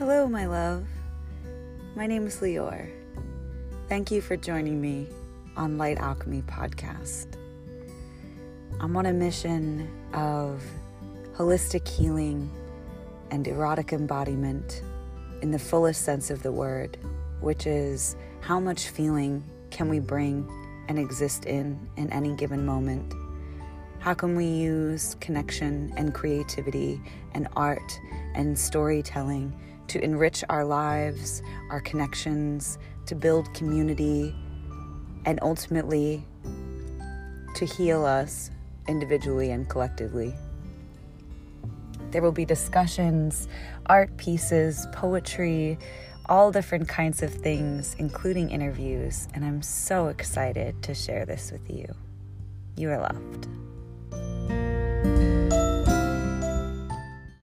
Hello, my love. My name is Lior. Thank you for joining me on Light Alchemy Podcast. I'm on a mission of holistic healing and erotic embodiment in the fullest sense of the word, which is how much feeling can we bring and exist in in any given moment? How can we use connection and creativity and art and storytelling to enrich our lives, our connections, to build community, and ultimately to heal us individually and collectively? There will be discussions, art pieces, poetry, all different kinds of things, including interviews, and I'm so excited to share this with you. You are loved.